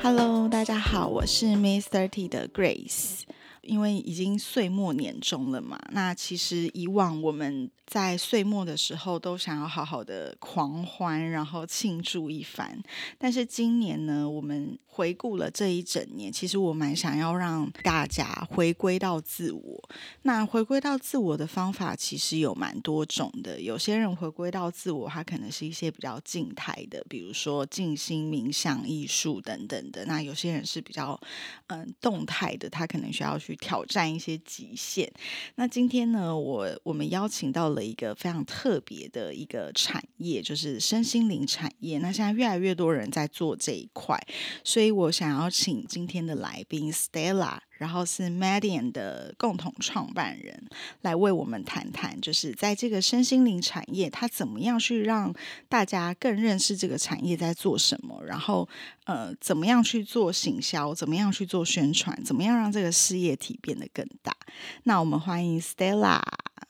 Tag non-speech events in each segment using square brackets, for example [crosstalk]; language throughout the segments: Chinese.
Hello，大家好，我是 Miss Thirty 的 Grace。因为已经岁末年终了嘛，那其实以往我们在岁末的时候都想要好好的狂欢，然后庆祝一番。但是今年呢，我们回顾了这一整年，其实我蛮想要让大家回归到自我。那回归到自我的方法其实有蛮多种的。有些人回归到自我，他可能是一些比较静态的，比如说静心冥想、艺术等等的。那有些人是比较嗯动态的，他可能需要去。挑战一些极限。那今天呢，我我们邀请到了一个非常特别的一个产业，就是身心灵产业。那现在越来越多人在做这一块，所以我想要请今天的来宾 Stella。然后是 Median 的共同创办人来为我们谈谈，就是在这个身心灵产业，他怎么样去让大家更认识这个产业在做什么，然后呃，怎么样去做行销，怎么样去做宣传，怎么样让这个事业体变得更大。那我们欢迎 Stella。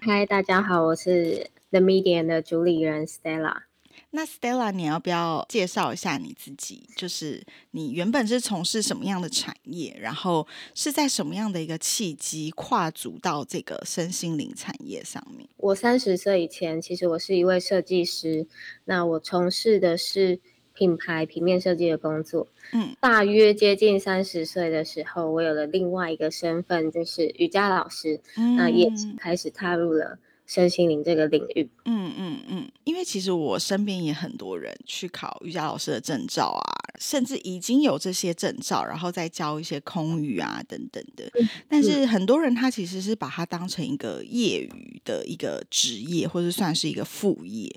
嗨，大家好，我是 The Median 的主理人 Stella。那 Stella，你要不要介绍一下你自己？就是你原本是从事什么样的产业，然后是在什么样的一个契机跨足到这个身心灵产业上面？我三十岁以前，其实我是一位设计师，那我从事的是品牌平面设计的工作。嗯，大约接近三十岁的时候，我有了另外一个身份，就是瑜伽老师。那也开始踏入了。身心灵这个领域，嗯嗯嗯，因为其实我身边也很多人去考瑜伽老师的证照啊，甚至已经有这些证照，然后再教一些空语啊等等的。但是很多人他其实是把它当成一个业余的一个职业，或者算是一个副业。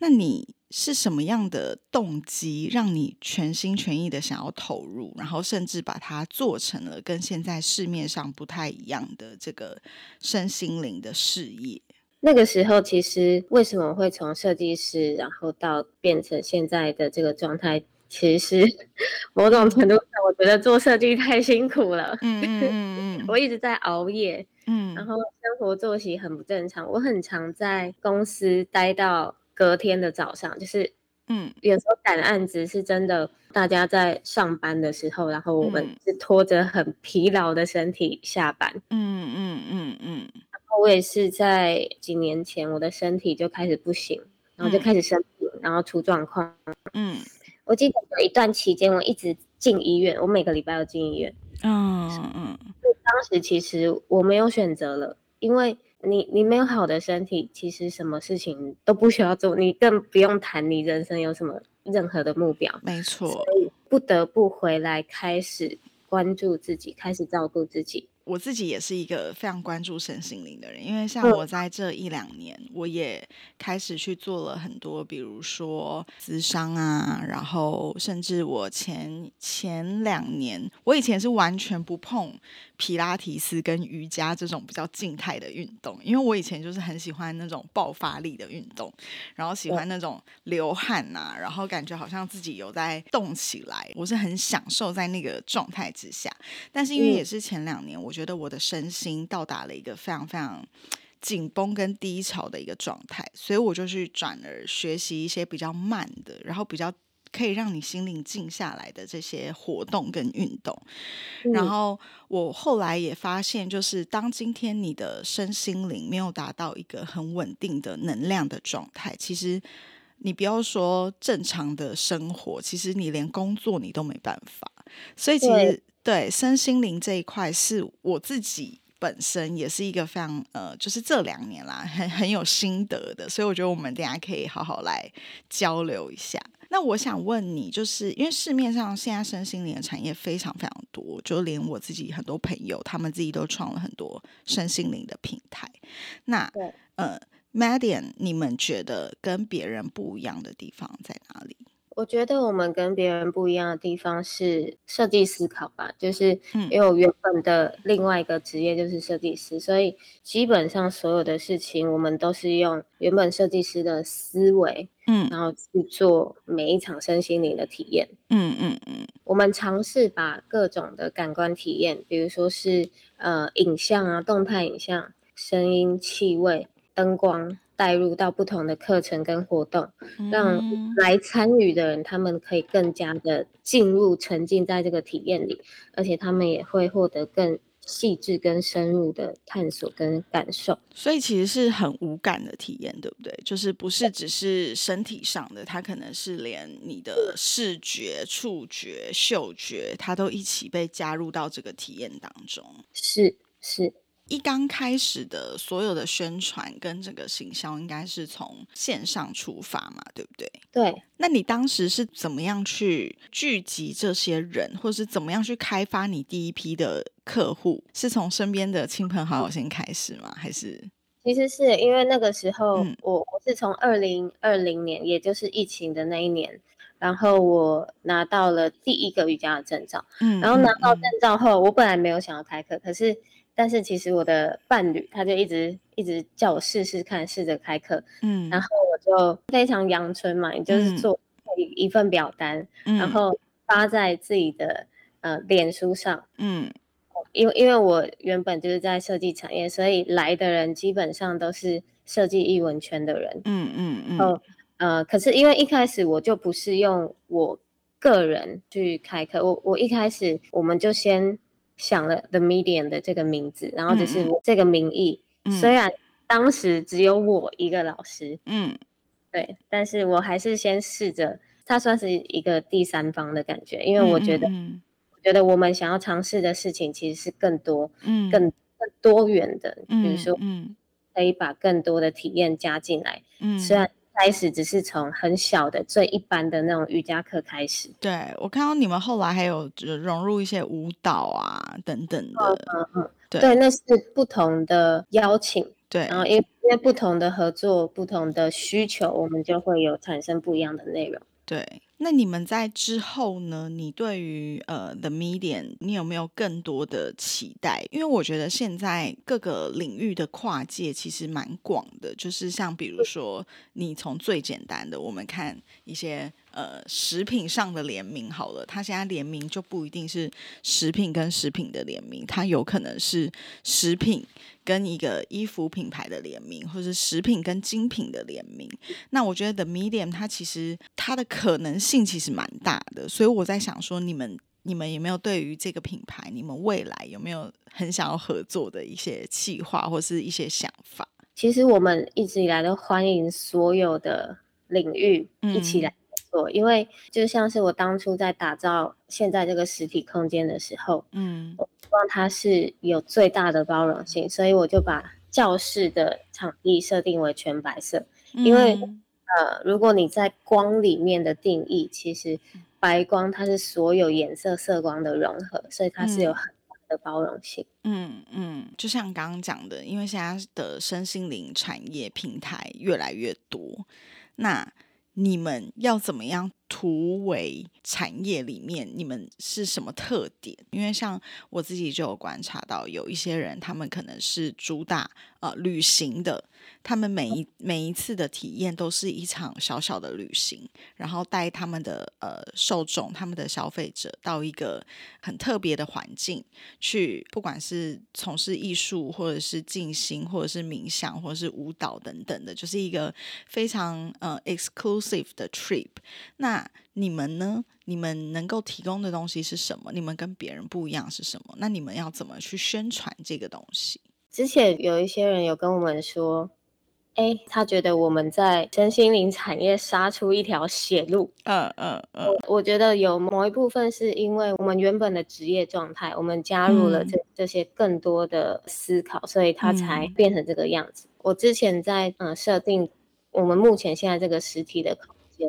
那你是什么样的动机让你全心全意的想要投入，然后甚至把它做成了跟现在市面上不太一样的这个身心灵的事业？那个时候，其实为什么会从设计师，然后到变成现在的这个状态？其实 [laughs] 某种程度上，我觉得做设计太辛苦了。嗯 [laughs] 嗯嗯我一直在熬夜，嗯，然后生活作息很不正常。我很常在公司待到隔天的早上，就是嗯，有时候赶案子是真的，大家在上班的时候，然后我们是拖着很疲劳的身体下班。嗯嗯嗯嗯。我也是在几年前，我的身体就开始不行，然后就开始生病，然后出状况。嗯，我记得有一段期间，我一直进医院，我每个礼拜要进医院。嗯嗯，当时其实我没有选择了，因为你你没有好的身体，其实什么事情都不需要做，你更不用谈你人生有什么任何的目标。没错，所以不得不回来开始关注自己，开始照顾自己。我自己也是一个非常关注身心灵的人，因为像我在这一两年，我也开始去做了很多，比如说咨商啊，然后甚至我前前两年，我以前是完全不碰。皮拉提斯跟瑜伽这种比较静态的运动，因为我以前就是很喜欢那种爆发力的运动，然后喜欢那种流汗呐，然后感觉好像自己有在动起来，我是很享受在那个状态之下。但是因为也是前两年，我觉得我的身心到达了一个非常非常紧绷跟低潮的一个状态，所以我就去转而学习一些比较慢的，然后比较。可以让你心灵静下来的这些活动跟运动，然后我后来也发现，就是当今天你的身心灵没有达到一个很稳定的能量的状态，其实你不要说正常的生活，其实你连工作你都没办法。所以其实对身心灵这一块，是我自己本身也是一个非常呃，就是这两年啦，很很有心得的。所以我觉得我们等下可以好好来交流一下。那我想问你，就是因为市面上现在身心灵的产业非常非常多，就连我自己很多朋友，他们自己都创了很多身心灵的平台。那呃 m a d i a n 你们觉得跟别人不一样的地方在哪里？我觉得我们跟别人不一样的地方是设计思考吧，就是因为我原本的另外一个职业就是设计师，所以基本上所有的事情我们都是用原本设计师的思维，嗯，然后去做每一场身心灵的体验，嗯嗯嗯。我们尝试把各种的感官体验，比如说是呃影像啊、动态影像、声音、气味、灯光。带入到不同的课程跟活动，让来参与的人他们可以更加的进入沉浸在这个体验里，而且他们也会获得更细致跟深入的探索跟感受。所以其实是很无感的体验，对不对？就是不是只是身体上的，它可能是连你的视觉、触觉、嗅觉，它都一起被加入到这个体验当中。是是。一刚开始的所有的宣传跟这个行销，应该是从线上出发嘛，对不对？对。那你当时是怎么样去聚集这些人，或是怎么样去开发你第一批的客户？是从身边的亲朋好友先开始吗？还是？其实是因为那个时候，我我是从二零二零年，也就是疫情的那一年，然后我拿到了第一个瑜伽的证照。嗯。然后拿到证照后，我本来没有想要开课，可是。但是其实我的伴侣他就一直一直叫我试试看，试着开课，嗯，然后我就非常阳春嘛，也就是做一一份表单，然后发在自己的呃脸书上，嗯，因为因为我原本就是在设计产业，所以来的人基本上都是设计艺文圈的人，嗯嗯嗯，哦呃，可是因为一开始我就不是用我个人去开课，我我一开始我们就先。想了 The Medium 的这个名字，然后就是这个名义。虽然当时只有我一个老师，嗯，对，但是我还是先试着，它算是一个第三方的感觉，因为我觉得，我觉得我们想要尝试的事情其实是更多，嗯，更更多元的，比如说，嗯，可以把更多的体验加进来，嗯，虽然。开始只是从很小的最一般的那种瑜伽课开始。对我看到你们后来还有融入一些舞蹈啊等等的。嗯嗯，对，那是不同的邀请。对，然后因为因为不同的合作、不同的需求，我们就会有产生不一样的内容。对。那你们在之后呢？你对于呃 The Medium，你有没有更多的期待？因为我觉得现在各个领域的跨界其实蛮广的，就是像比如说，你从最简单的，我们看一些。呃，食品上的联名好了，它现在联名就不一定是食品跟食品的联名，它有可能是食品跟一个衣服品牌的联名，或者是食品跟精品的联名。那我觉得 The Medium 它其实它的可能性其实蛮大的，所以我在想说，你们你们有没有对于这个品牌，你们未来有没有很想要合作的一些计划或是一些想法？其实我们一直以来都欢迎所有的领域一起来。做，因为就像是我当初在打造现在这个实体空间的时候，嗯，我希望它是有最大的包容性，所以我就把教室的场地设定为全白色。因为呃，如果你在光里面的定义，其实白光它是所有颜色色光的融合，所以它是有很大的包容性。嗯嗯，就像刚刚讲的，因为现在的身心灵产业平台越来越多，那。你们要怎么样突围产业里面？你们是什么特点？因为像我自己就有观察到，有一些人他们可能是主打呃旅行的。他们每一每一次的体验都是一场小小的旅行，然后带他们的呃受众、他们的消费者到一个很特别的环境去，不管是从事艺术，或者是静心，或者是冥想，或者是舞蹈等等的，就是一个非常呃 exclusive 的 trip。那你们呢？你们能够提供的东西是什么？你们跟别人不一样是什么？那你们要怎么去宣传这个东西？之前有一些人有跟我们说。哎，他觉得我们在身心灵产业杀出一条血路。嗯嗯嗯，我我觉得有某一部分是因为我们原本的职业状态，我们加入了这这些更多的思考，所以它才变成这个样子。我之前在嗯设定我们目前现在这个实体的空间，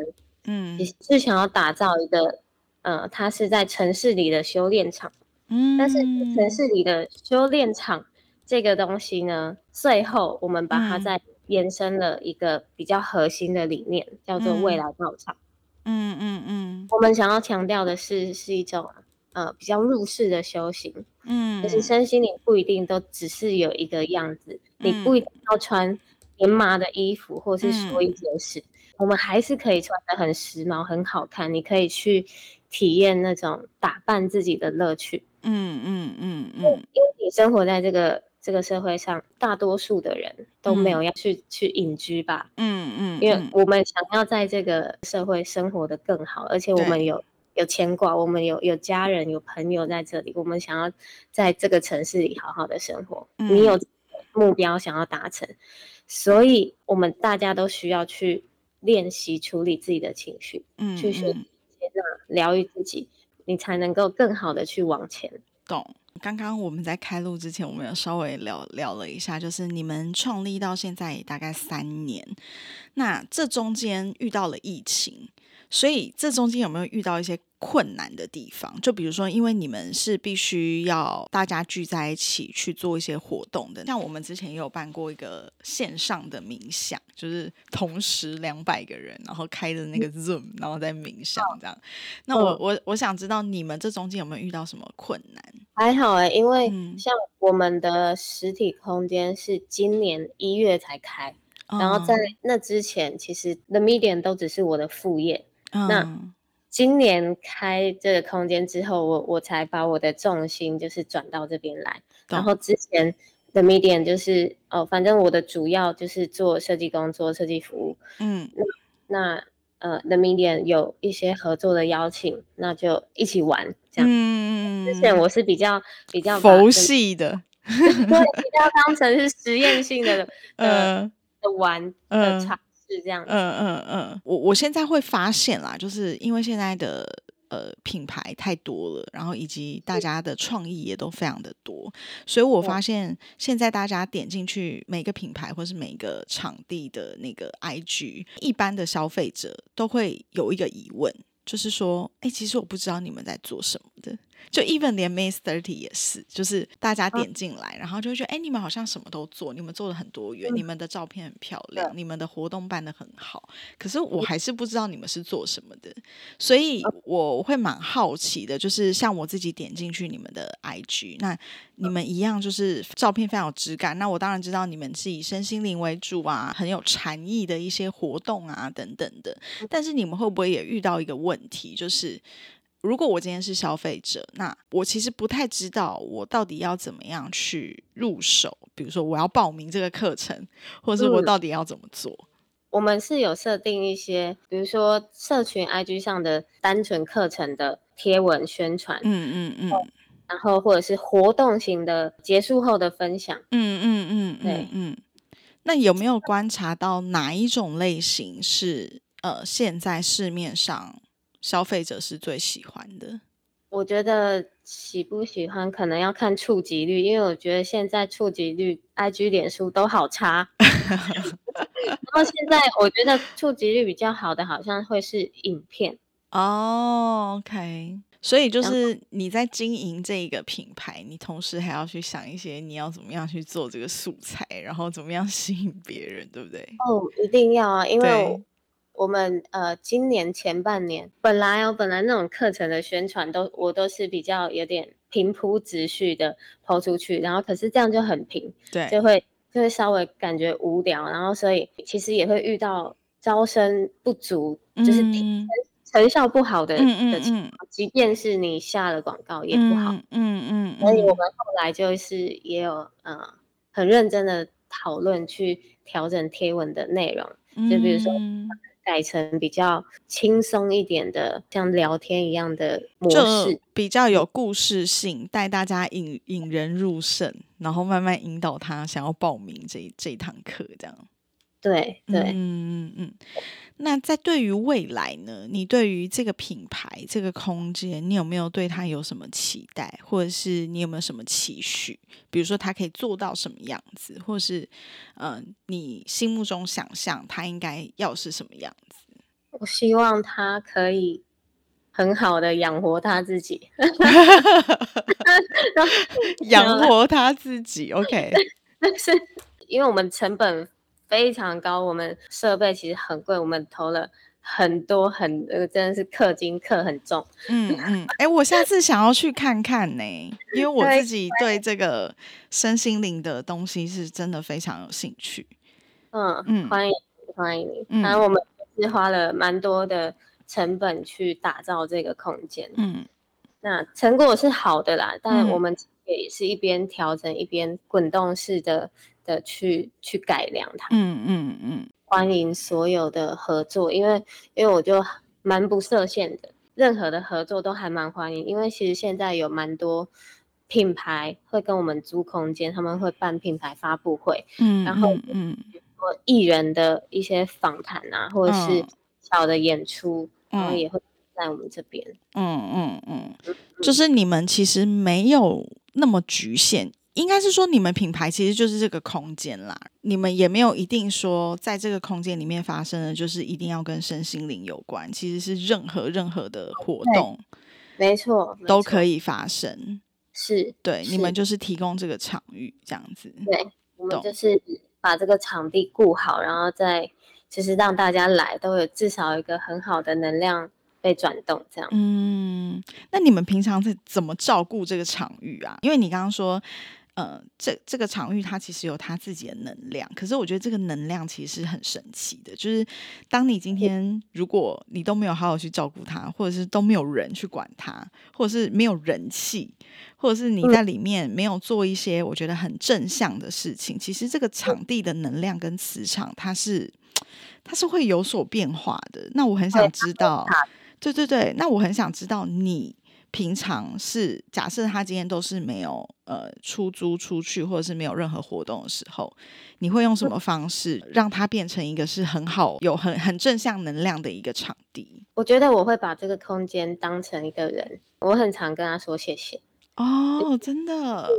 嗯，是想要打造一个，呃，它是在城市里的修炼场。嗯，但是城市里的修炼场这个东西呢，最后我们把它再延伸了一个比较核心的理念，叫做未来道场。嗯。嗯嗯，我们想要强调的是，是一种呃比较入世的修行。嗯，就是身心灵不一定都只是有一个样子，你不一定要穿棉麻的衣服，或是说一件事，我们还是可以穿的很时髦、很好看。你可以去体验那种打扮自己的乐趣。嗯嗯嗯嗯，因为你生活在这个这个社会上，大多数的人都没有要去去隐居吧。嗯嗯，因为我们想要在这个社会生活的更好，而且我们有。有牵挂，我们有有家人、有朋友在这里，我们想要在这个城市里好好的生活。你有目标想要达成，所以我们大家都需要去练习处理自己的情绪，嗯，去学接纳、疗愈自己，你才能够更好的去往前。懂。刚刚我们在开录之前，我们有稍微聊聊了一下，就是你们创立到现在大概三年，那这中间遇到了疫情。所以这中间有没有遇到一些困难的地方？就比如说，因为你们是必须要大家聚在一起去做一些活动的，像我们之前也有办过一个线上的冥想，就是同时两百个人，然后开的那个 Zoom，然后在冥想这样。那我我我想知道你们这中间有没有遇到什么困难？还好哎，因为像我们的实体空间是今年一月才开，然后在那之前，其实 The Medium 都只是我的副业。那今年开这个空间之后，我我才把我的重心就是转到这边来。然后之前的 medium 就是哦，反正我的主要就是做设计工作、设计服务。嗯，那呃，the medium 有一些合作的邀请，那就一起玩这样。嗯之前我是比较比较佛系的，对，比较当成是实验性的 [laughs] 呃的玩的场。是这样，嗯嗯嗯，我我现在会发现啦，就是因为现在的呃品牌太多了，然后以及大家的创意也都非常的多，所以我发现现在大家点进去每个品牌或是每个场地的那个 IG，一般的消费者都会有一个疑问，就是说，哎，其实我不知道你们在做什么的。就 even 连 May Thirty 也是，就是大家点进来，然后就会觉得，哎，你们好像什么都做，你们做的很多元，你们的照片很漂亮，你们的活动办的很好，可是我还是不知道你们是做什么的，所以我会蛮好奇的，就是像我自己点进去你们的 IG，那你们一样就是照片非常有质感，那我当然知道你们是以身心灵为主啊，很有禅意的一些活动啊等等的，但是你们会不会也遇到一个问题，就是？如果我今天是消费者，那我其实不太知道我到底要怎么样去入手。比如说，我要报名这个课程，或者是我到底要怎么做？我们是有设定一些，比如说社群 IG 上的单纯课程的贴文宣传，嗯嗯嗯，然后或者是活动型的结束后的分享，嗯嗯嗯，对嗯。那有没有观察到哪一种类型是呃现在市面上？消费者是最喜欢的，我觉得喜不喜欢可能要看触及率，因为我觉得现在触及率，IG、脸书都好差。[laughs] 然后现在我觉得触及率比较好的，好像会是影片哦。OK，所以就是你在经营这一个品牌，你同时还要去想一些你要怎么样去做这个素材，然后怎么样吸引别人，对不对？哦，一定要啊，因为。我们呃，今年前半年本来哦，本来那种课程的宣传都我都是比较有点平铺直叙的抛出去，然后可是这样就很平，对，就会就会稍微感觉无聊，然后所以其实也会遇到招生不足，就是成效不好的的情况，即便是你下了广告也不好，嗯嗯，所以我们后来就是也有呃很认真的讨论去调整贴文的内容，就比如说。改成比较轻松一点的，像聊天一样的模式，比较有故事性，带大家引引人入胜，然后慢慢引导他想要报名这这堂课，这样。对对，嗯嗯嗯。那在对于未来呢？你对于这个品牌、这个空间，你有没有对它有什么期待，或者是你有没有什么期许？比如说，它可以做到什么样子，或是嗯，你心目中想象它应该要是什么样子？我希望它可以很好的养活他自己，[laughs] 养活他自己。OK，但是因为我们成本。非常高，我们设备其实很贵，我们投了很多很呃，真的是氪金氪很重。嗯嗯，哎，我下次想要去看看呢，因为我自己对这个身心灵的东西是真的非常有兴趣。嗯嗯，欢迎欢迎你。然后我们是花了蛮多的成本去打造这个空间。嗯，那成果是好的啦，但我们也是一边调整一边滚动式的的去去改良它。嗯嗯嗯。欢迎所有的合作，因为因为我就蛮不设限的，任何的合作都还蛮欢迎。因为其实现在有蛮多品牌会跟我们租空间，他们会办品牌发布会，嗯，然后嗯，比如说艺人的一些访谈啊，或者是小的演出，然后也会在我们这边。嗯嗯嗯，就是你们其实没有那么局限。应该是说，你们品牌其实就是这个空间啦。你们也没有一定说，在这个空间里面发生的，就是一定要跟身心灵有关。其实是任何任何的活动，没错，都可以发生。是对，你们就是提供这个场域这样子。对，我们就是把这个场地顾好，然后再其实让大家来都有至少一个很好的能量。被转动这样，嗯，那你们平常是怎么照顾这个场域啊？因为你刚刚说，呃，这这个场域它其实有它自己的能量，可是我觉得这个能量其实是很神奇的。就是当你今天如果你都没有好好去照顾它，或者是都没有人去管它，或者是没有人气，或者是你在里面没有做一些我觉得很正向的事情，其实这个场地的能量跟磁场它是它是会有所变化的。那我很想知道。对对对，那我很想知道你平常是假设他今天都是没有呃出租出去，或者是没有任何活动的时候，你会用什么方式让它变成一个是很好有很很正向能量的一个场地？我觉得我会把这个空间当成一个人，我很常跟他说谢谢哦，真的，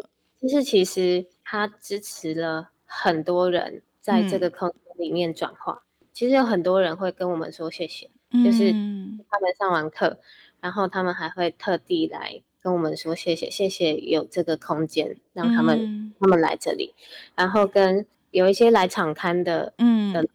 就是其实他支持了很多人在这个空间里面转化，其实有很多人会跟我们说谢谢。就是他们上完课，然后他们还会特地来跟我们说谢谢，谢谢有这个空间让他们他们来这里，然后跟有一些来场刊的嗯。的，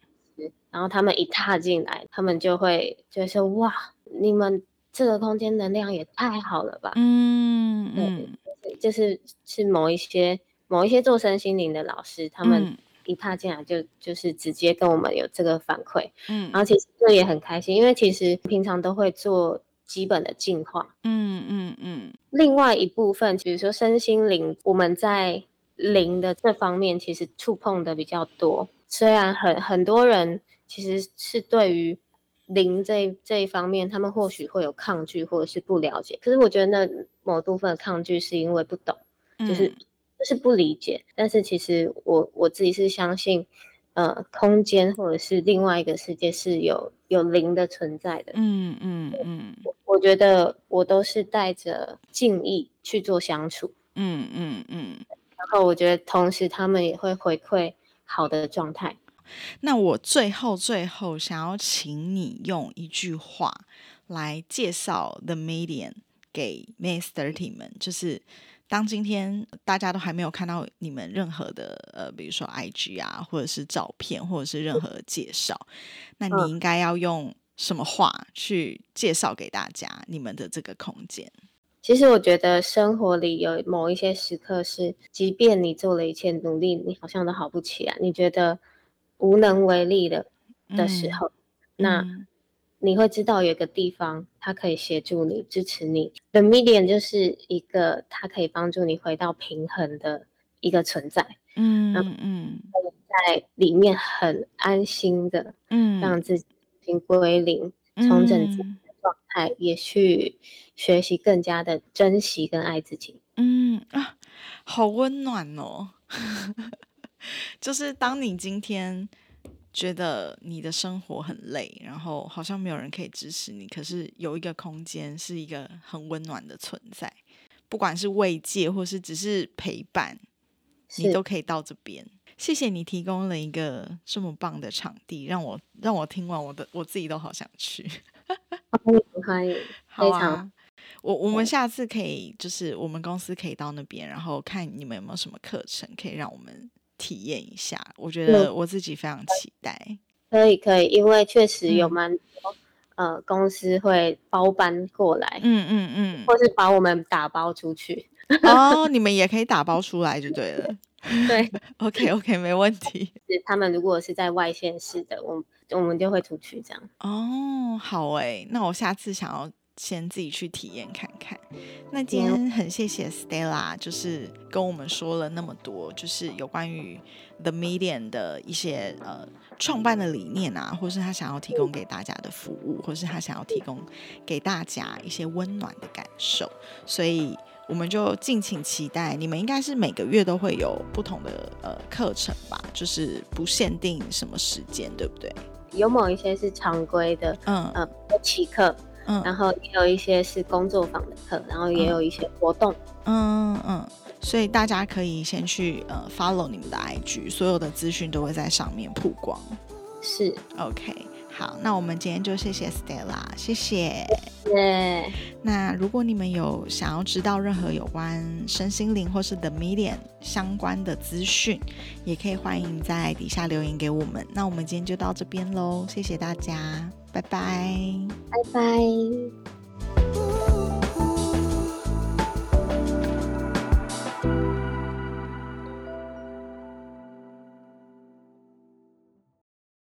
然后他们一踏进来，他们就会就说哇，你们这个空间能量也太好了吧，嗯。嗯，就是是某一些某一些做身心灵的老师他们。一踏进来就就是直接跟我们有这个反馈，嗯，然后其实这也很开心，因为其实平常都会做基本的进化，嗯嗯嗯。另外一部分，比如说身心灵，我们在灵的这方面其实触碰的比较多。虽然很很多人其实是对于灵这这一方面，他们或许会有抗拒或者是不了解，可是我觉得那某部分的抗拒是因为不懂，就是。就是不理解，但是其实我我自己是相信，呃，空间或者是另外一个世界是有有灵的存在的。嗯嗯嗯，我我觉得我都是带着敬意去做相处。嗯嗯嗯，然后我觉得同时他们也会回馈好的状态。那我最后最后想要请你用一句话来介绍 The Medium 给 May Thirty 们，就是。当今天大家都还没有看到你们任何的呃，比如说 IG 啊，或者是照片，或者是任何介绍，那你应该要用什么话去介绍给大家你们的这个空间？其实我觉得生活里有某一些时刻是，即便你做了一切努力，你好像都好不起来，你觉得无能为力的的时候，那。你会知道有一个地方，它可以协助你、支持你。The medium 就是一个它可以帮助你回到平衡的一个存在。嗯嗯，在里面很安心的，嗯，让自己归零、重整自己的状态，也去学习更加的珍惜跟爱自己。嗯啊，好温暖哦！[laughs] 就是当你今天。觉得你的生活很累，然后好像没有人可以支持你，可是有一个空间是一个很温暖的存在，不管是慰藉或是只是陪伴，你都可以到这边。谢谢你提供了一个这么棒的场地，让我让我听完我的我自己都好想去。欢 [laughs] 迎欢迎，非常。我我们下次可以就是我们公司可以到那边，然后看你们有没有什么课程可以让我们。体验一下，我觉得我自己非常期待。可以可以，因为确实有蛮多呃公司会包班过来，嗯嗯嗯，或是把我们打包出去。哦，[laughs] 你们也可以打包出来就对了。[laughs] 对，OK OK，没问题。[laughs] 是他们如果是在外县市的，我我们就会出去这样。哦，好哎，那我下次想要先自己去体验看看。那今天很谢谢 Stella，就是跟我们说了那么多，就是有关于 The Medium 的一些呃创办的理念啊，或是他想要提供给大家的服务，或是他想要提供给大家一些温暖的感受，所以。我们就敬请期待，你们应该是每个月都会有不同的呃课程吧，就是不限定什么时间，对不对？有某一些是常规的，嗯嗯，期课，嗯，然后也有一些是工作坊的课，然后也有一些活动，嗯嗯，所以大家可以先去呃 follow 你们的 IG，所有的资讯都会在上面曝光。是，OK。好，那我们今天就谢谢 Stella，谢谢。谢。那如果你们有想要知道任何有关身心灵或是 The Medium 相关的资讯，也可以欢迎在底下留言给我们。那我们今天就到这边喽，谢谢大家，拜拜，拜拜。